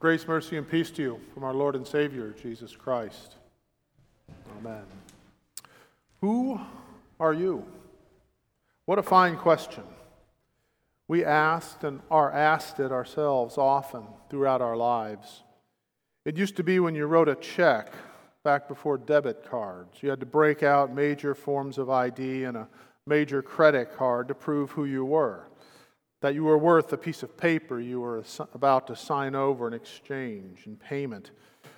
Grace, mercy, and peace to you from our Lord and Savior, Jesus Christ. Amen. Who are you? What a fine question. We asked and are asked it ourselves often throughout our lives. It used to be when you wrote a check back before debit cards. You had to break out major forms of ID and a major credit card to prove who you were that you were worth a piece of paper you were about to sign over in exchange in payment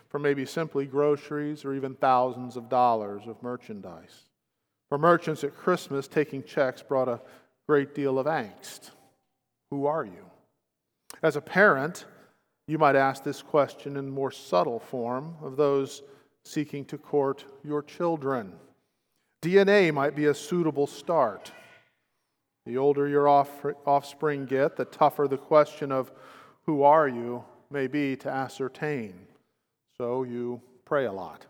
for maybe simply groceries or even thousands of dollars of merchandise. For merchants at Christmas, taking checks brought a great deal of angst. Who are you? As a parent, you might ask this question in more subtle form of those seeking to court your children. DNA might be a suitable start. The older your offspring get, the tougher the question of who are you may be to ascertain. So you pray a lot.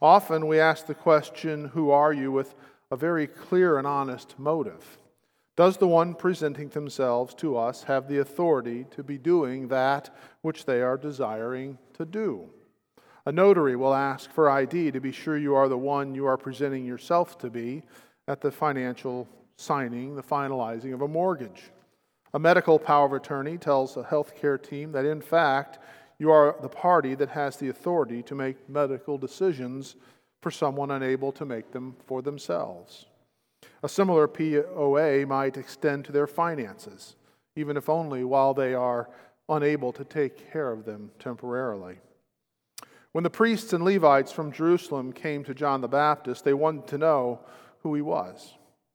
Often we ask the question, Who are you? with a very clear and honest motive. Does the one presenting themselves to us have the authority to be doing that which they are desiring to do? A notary will ask for ID to be sure you are the one you are presenting yourself to be at the financial signing, the finalizing of a mortgage. A medical power of attorney tells a healthcare team that, in fact, you are the party that has the authority to make medical decisions for someone unable to make them for themselves. A similar POA might extend to their finances, even if only while they are unable to take care of them temporarily. When the priests and Levites from Jerusalem came to John the Baptist, they wanted to know who he was.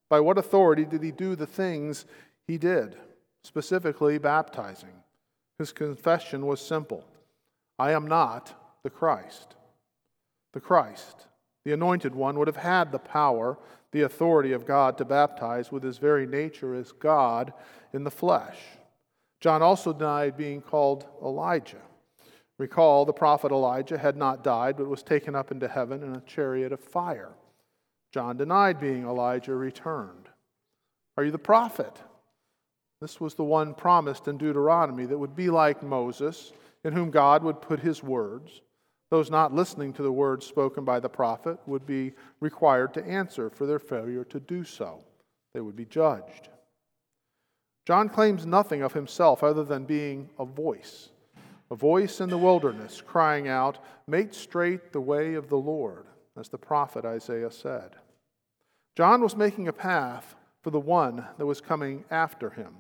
By what authority did he do the things he did, specifically baptizing? His confession was simple I am not the Christ. The Christ, the anointed one, would have had the power, the authority of God to baptize with his very nature as God in the flesh. John also denied being called Elijah. Recall, the prophet Elijah had not died, but was taken up into heaven in a chariot of fire. John denied being Elijah returned. Are you the prophet? This was the one promised in Deuteronomy that would be like Moses, in whom God would put his words. Those not listening to the words spoken by the prophet would be required to answer for their failure to do so. They would be judged. John claims nothing of himself other than being a voice, a voice in the wilderness crying out, Make straight the way of the Lord as the prophet Isaiah said. John was making a path for the one that was coming after him,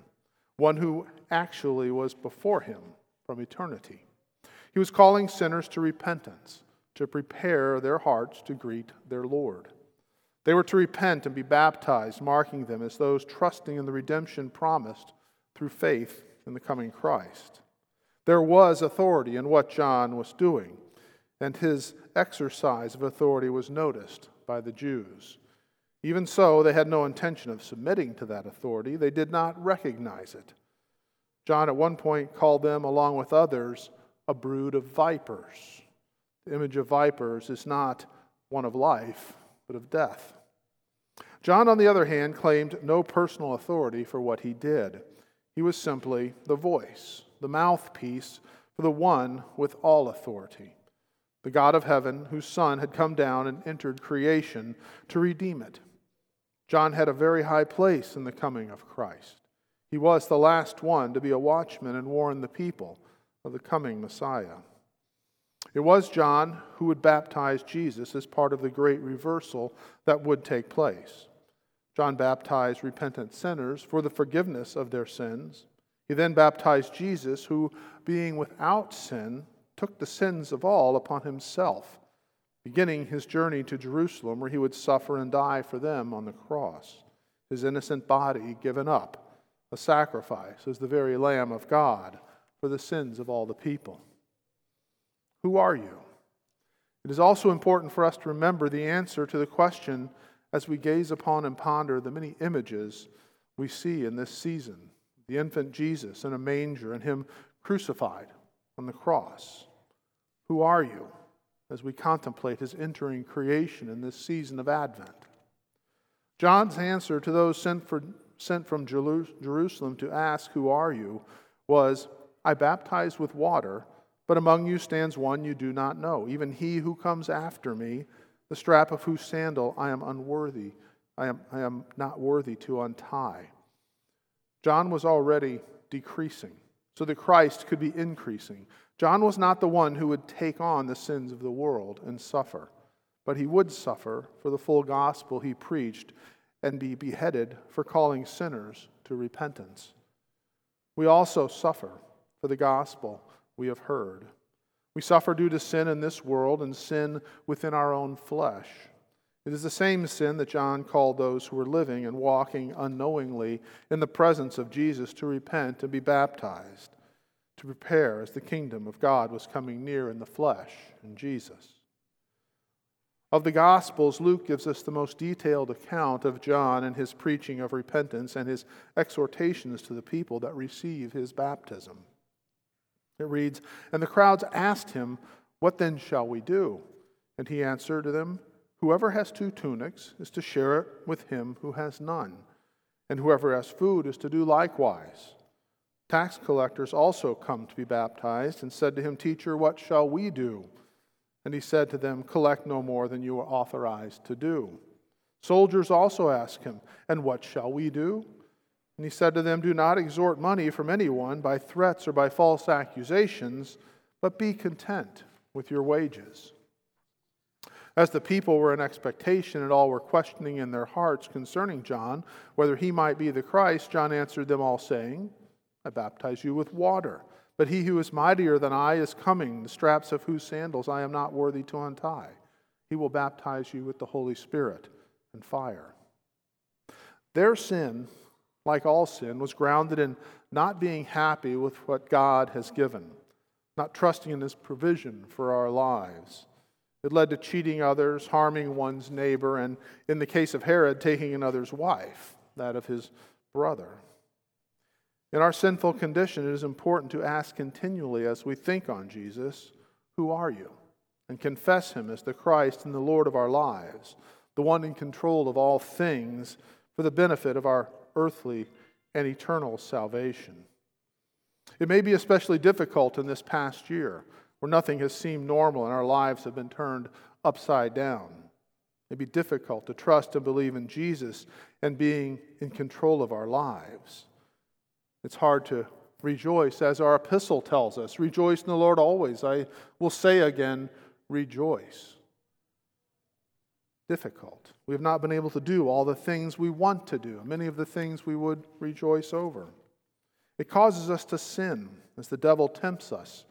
one who actually was before him from eternity. He was calling sinners to repentance, to prepare their hearts to greet their Lord. They were to repent and be baptized, marking them as those trusting in the redemption promised through faith in the coming Christ. There was authority in what John was doing and his exercise of authority was noticed by the Jews. Even so, they had no intention of submitting to that authority, they did not recognize it. John at one point called them, along with others, a brood of vipers. The image of vipers is not one of life, but of death. John, on the other hand, claimed no personal authority for what he did. He was simply the voice, the mouthpiece for the one with all authority the God of heaven, whose Son had come down and entered creation to redeem it. John had a very high place in the coming of Christ. He was the last one to be a watchman and warn the people of the coming Messiah. It was John who would baptize Jesus as part of the great reversal that would take place. John baptized repentant sinners for the forgiveness of their sins. He then baptized Jesus, who, being without sin, took the sins of all upon himself, beginning his journey to Jerusalem, where he would suffer and die for them on the cross, his innocent body given up, a sacrifice as the very Lamb of God for the sins of all the people. Who are you? It is also important for us to remember the answer to the question as we gaze upon and ponder the many images we see in this season the infant Jesus in a manger and him crucified on the cross. Who are you? As we contemplate his entering creation in this season of Advent. John's answer to those sent, for, sent from Jerusalem to ask, Who are you? was, I baptize with water, but among you stands one you do not know, even he who comes after me, the strap of whose sandal I am unworthy. I am, I am not worthy to untie. John was already decreasing, so that Christ could be increasing. John was not the one who would take on the sins of the world and suffer, but he would suffer for the full gospel he preached and be beheaded for calling sinners to repentance. We also suffer for the gospel we have heard. We suffer due to sin in this world and sin within our own flesh. It is the same sin that John called those who were living and walking unknowingly in the presence of Jesus to repent and be baptized, to prepare as the kingdom of God was coming near in the flesh in Jesus. Of the Gospels, Luke gives us the most detailed account of John and his preaching of repentance and his exhortations to the people that receive his baptism. It reads And the crowds asked him, What then shall we do? And he answered to them, Whoever has two tunics is to share it with him who has none, and whoever has food is to do likewise. Tax collectors also come to be baptized and said to him, Teacher, what shall we do? And he said to them, Collect no more than you are authorized to do. Soldiers also asked him, And what shall we do? And he said to them, Do not extort money from anyone by threats or by false accusations, but be content with your wages. As the people were in expectation and all were questioning in their hearts concerning John, whether he might be the Christ, John answered them all, saying, I baptize you with water. But he who is mightier than I is coming, the straps of whose sandals I am not worthy to untie. He will baptize you with the Holy Spirit and fire. Their sin, like all sin, was grounded in not being happy with what God has given, not trusting in His provision for our lives. It led to cheating others, harming one's neighbor, and in the case of Herod, taking another's wife, that of his brother. In our sinful condition, it is important to ask continually as we think on Jesus, Who are you? and confess him as the Christ and the Lord of our lives, the one in control of all things for the benefit of our earthly and eternal salvation. It may be especially difficult in this past year where nothing has seemed normal and our lives have been turned upside down. It may be difficult to trust and believe in Jesus and being in control of our lives. It's hard to rejoice, as our epistle tells us. Rejoice in the Lord always. I will say again, rejoice. Difficult. We have not been able to do all the things we want to do, many of the things we would rejoice over. It causes us to sin as the devil tempts us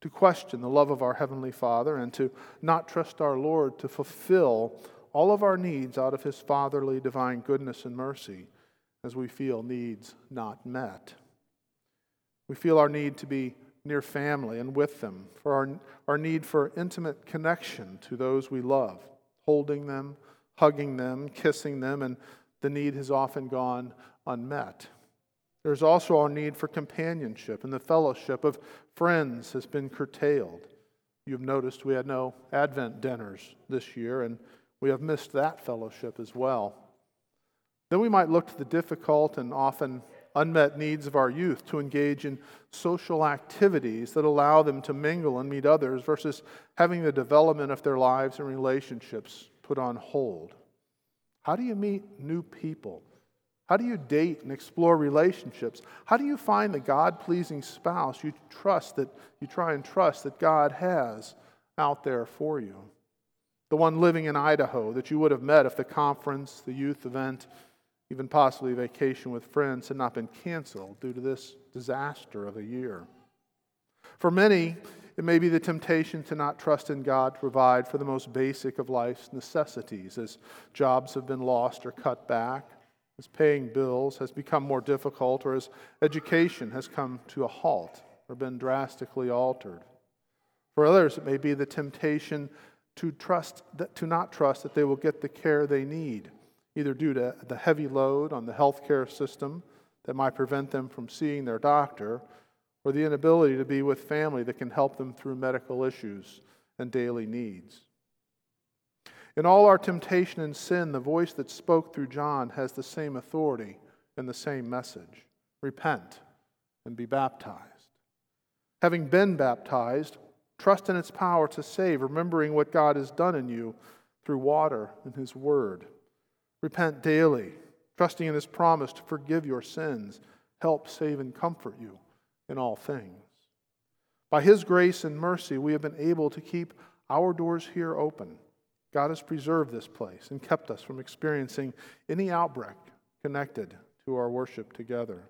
to question the love of our Heavenly Father and to not trust our Lord to fulfill all of our needs out of His fatherly divine goodness and mercy as we feel needs not met. We feel our need to be near family and with them, for our, our need for intimate connection to those we love, holding them, hugging them, kissing them, and the need has often gone unmet. There's also our need for companionship, and the fellowship of friends has been curtailed. You've noticed we had no Advent dinners this year, and we have missed that fellowship as well. Then we might look to the difficult and often unmet needs of our youth to engage in social activities that allow them to mingle and meet others versus having the development of their lives and relationships put on hold. How do you meet new people? How do you date and explore relationships? How do you find the God pleasing spouse you trust that you try and trust that God has out there for you? The one living in Idaho that you would have met if the conference, the youth event, even possibly vacation with friends, had not been canceled due to this disaster of a year. For many, it may be the temptation to not trust in God to provide for the most basic of life's necessities as jobs have been lost or cut back, as paying bills has become more difficult, or as education has come to a halt or been drastically altered. For others, it may be the temptation to trust that, to not trust that they will get the care they need either due to the heavy load on the healthcare system that might prevent them from seeing their doctor, or the inability to be with family that can help them through medical issues and daily needs. In all our temptation and sin, the voice that spoke through John has the same authority and the same message repent and be baptized. Having been baptized, trust in its power to save, remembering what God has done in you through water and his word. Repent daily, trusting in his promise to forgive your sins, help, save, and comfort you in all things. By his grace and mercy, we have been able to keep our doors here open. God has preserved this place and kept us from experiencing any outbreak connected to our worship together.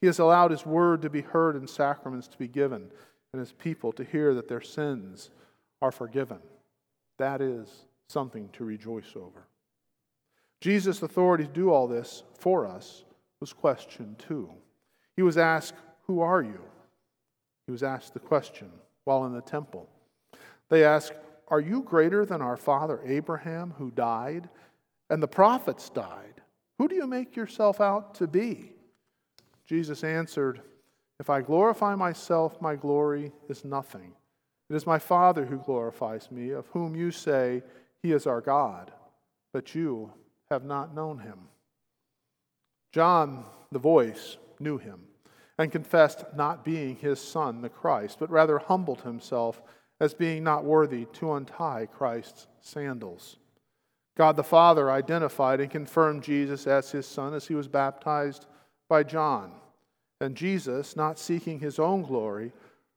He has allowed His word to be heard and sacraments to be given, and His people to hear that their sins are forgiven. That is something to rejoice over. Jesus' authority to do all this for us was questioned too. He was asked, Who are you? He was asked the question while in the temple. They asked, Are you greater than our father Abraham, who died, and the prophets died? Who do you make yourself out to be? Jesus answered, If I glorify myself, my glory is nothing. It is my Father who glorifies me, of whom you say, He is our God, but you have not known him. John, the voice, knew him and confessed not being his son, the Christ, but rather humbled himself as being not worthy to untie Christ's sandals. God the Father identified and confirmed Jesus as his son as he was baptized by John. And Jesus, not seeking his own glory,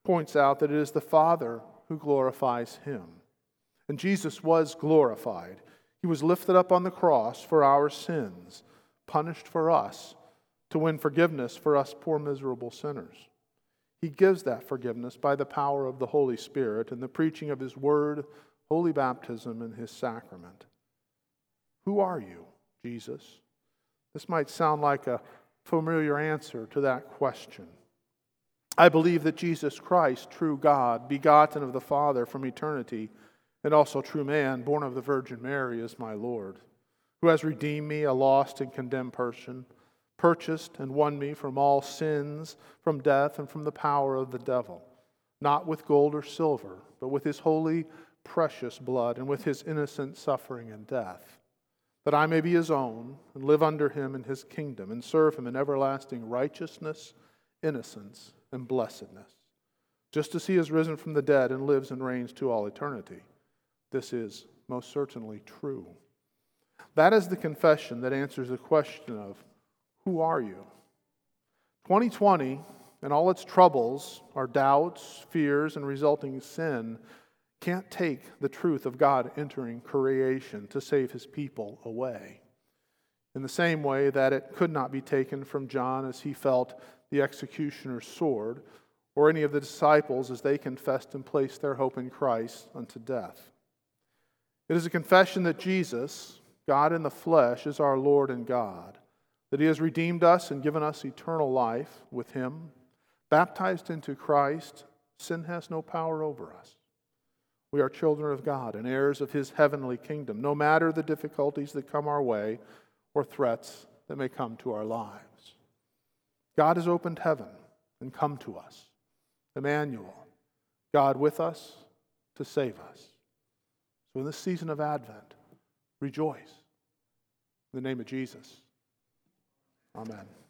points out that it is the Father who glorifies him. And Jesus was glorified. He was lifted up on the cross for our sins, punished for us, to win forgiveness for us poor, miserable sinners. He gives that forgiveness by the power of the Holy Spirit and the preaching of His Word, holy baptism, and His sacrament. Who are you, Jesus? This might sound like a familiar answer to that question. I believe that Jesus Christ, true God, begotten of the Father from eternity, and also true man, born of the Virgin Mary, is my Lord, who has redeemed me, a lost and condemned person, purchased and won me from all sins, from death, and from the power of the devil, not with gold or silver, but with his holy, precious blood, and with his innocent suffering and death that I may be his own and live under him in his kingdom and serve him in everlasting righteousness, innocence, and blessedness, just as he has risen from the dead and lives and reigns to all eternity. This is most certainly true. That is the confession that answers the question of who are you? 2020 and all its troubles, our doubts, fears, and resulting sin can't take the truth of God entering creation to save his people away. In the same way that it could not be taken from John as he felt the executioner's sword, or any of the disciples as they confessed and placed their hope in Christ unto death. It is a confession that Jesus, God in the flesh, is our Lord and God, that he has redeemed us and given us eternal life with him. Baptized into Christ, sin has no power over us. We are children of God and heirs of His heavenly kingdom, no matter the difficulties that come our way or threats that may come to our lives. God has opened heaven and come to us. Emmanuel, God with us to save us. So in this season of Advent, rejoice. In the name of Jesus. Amen.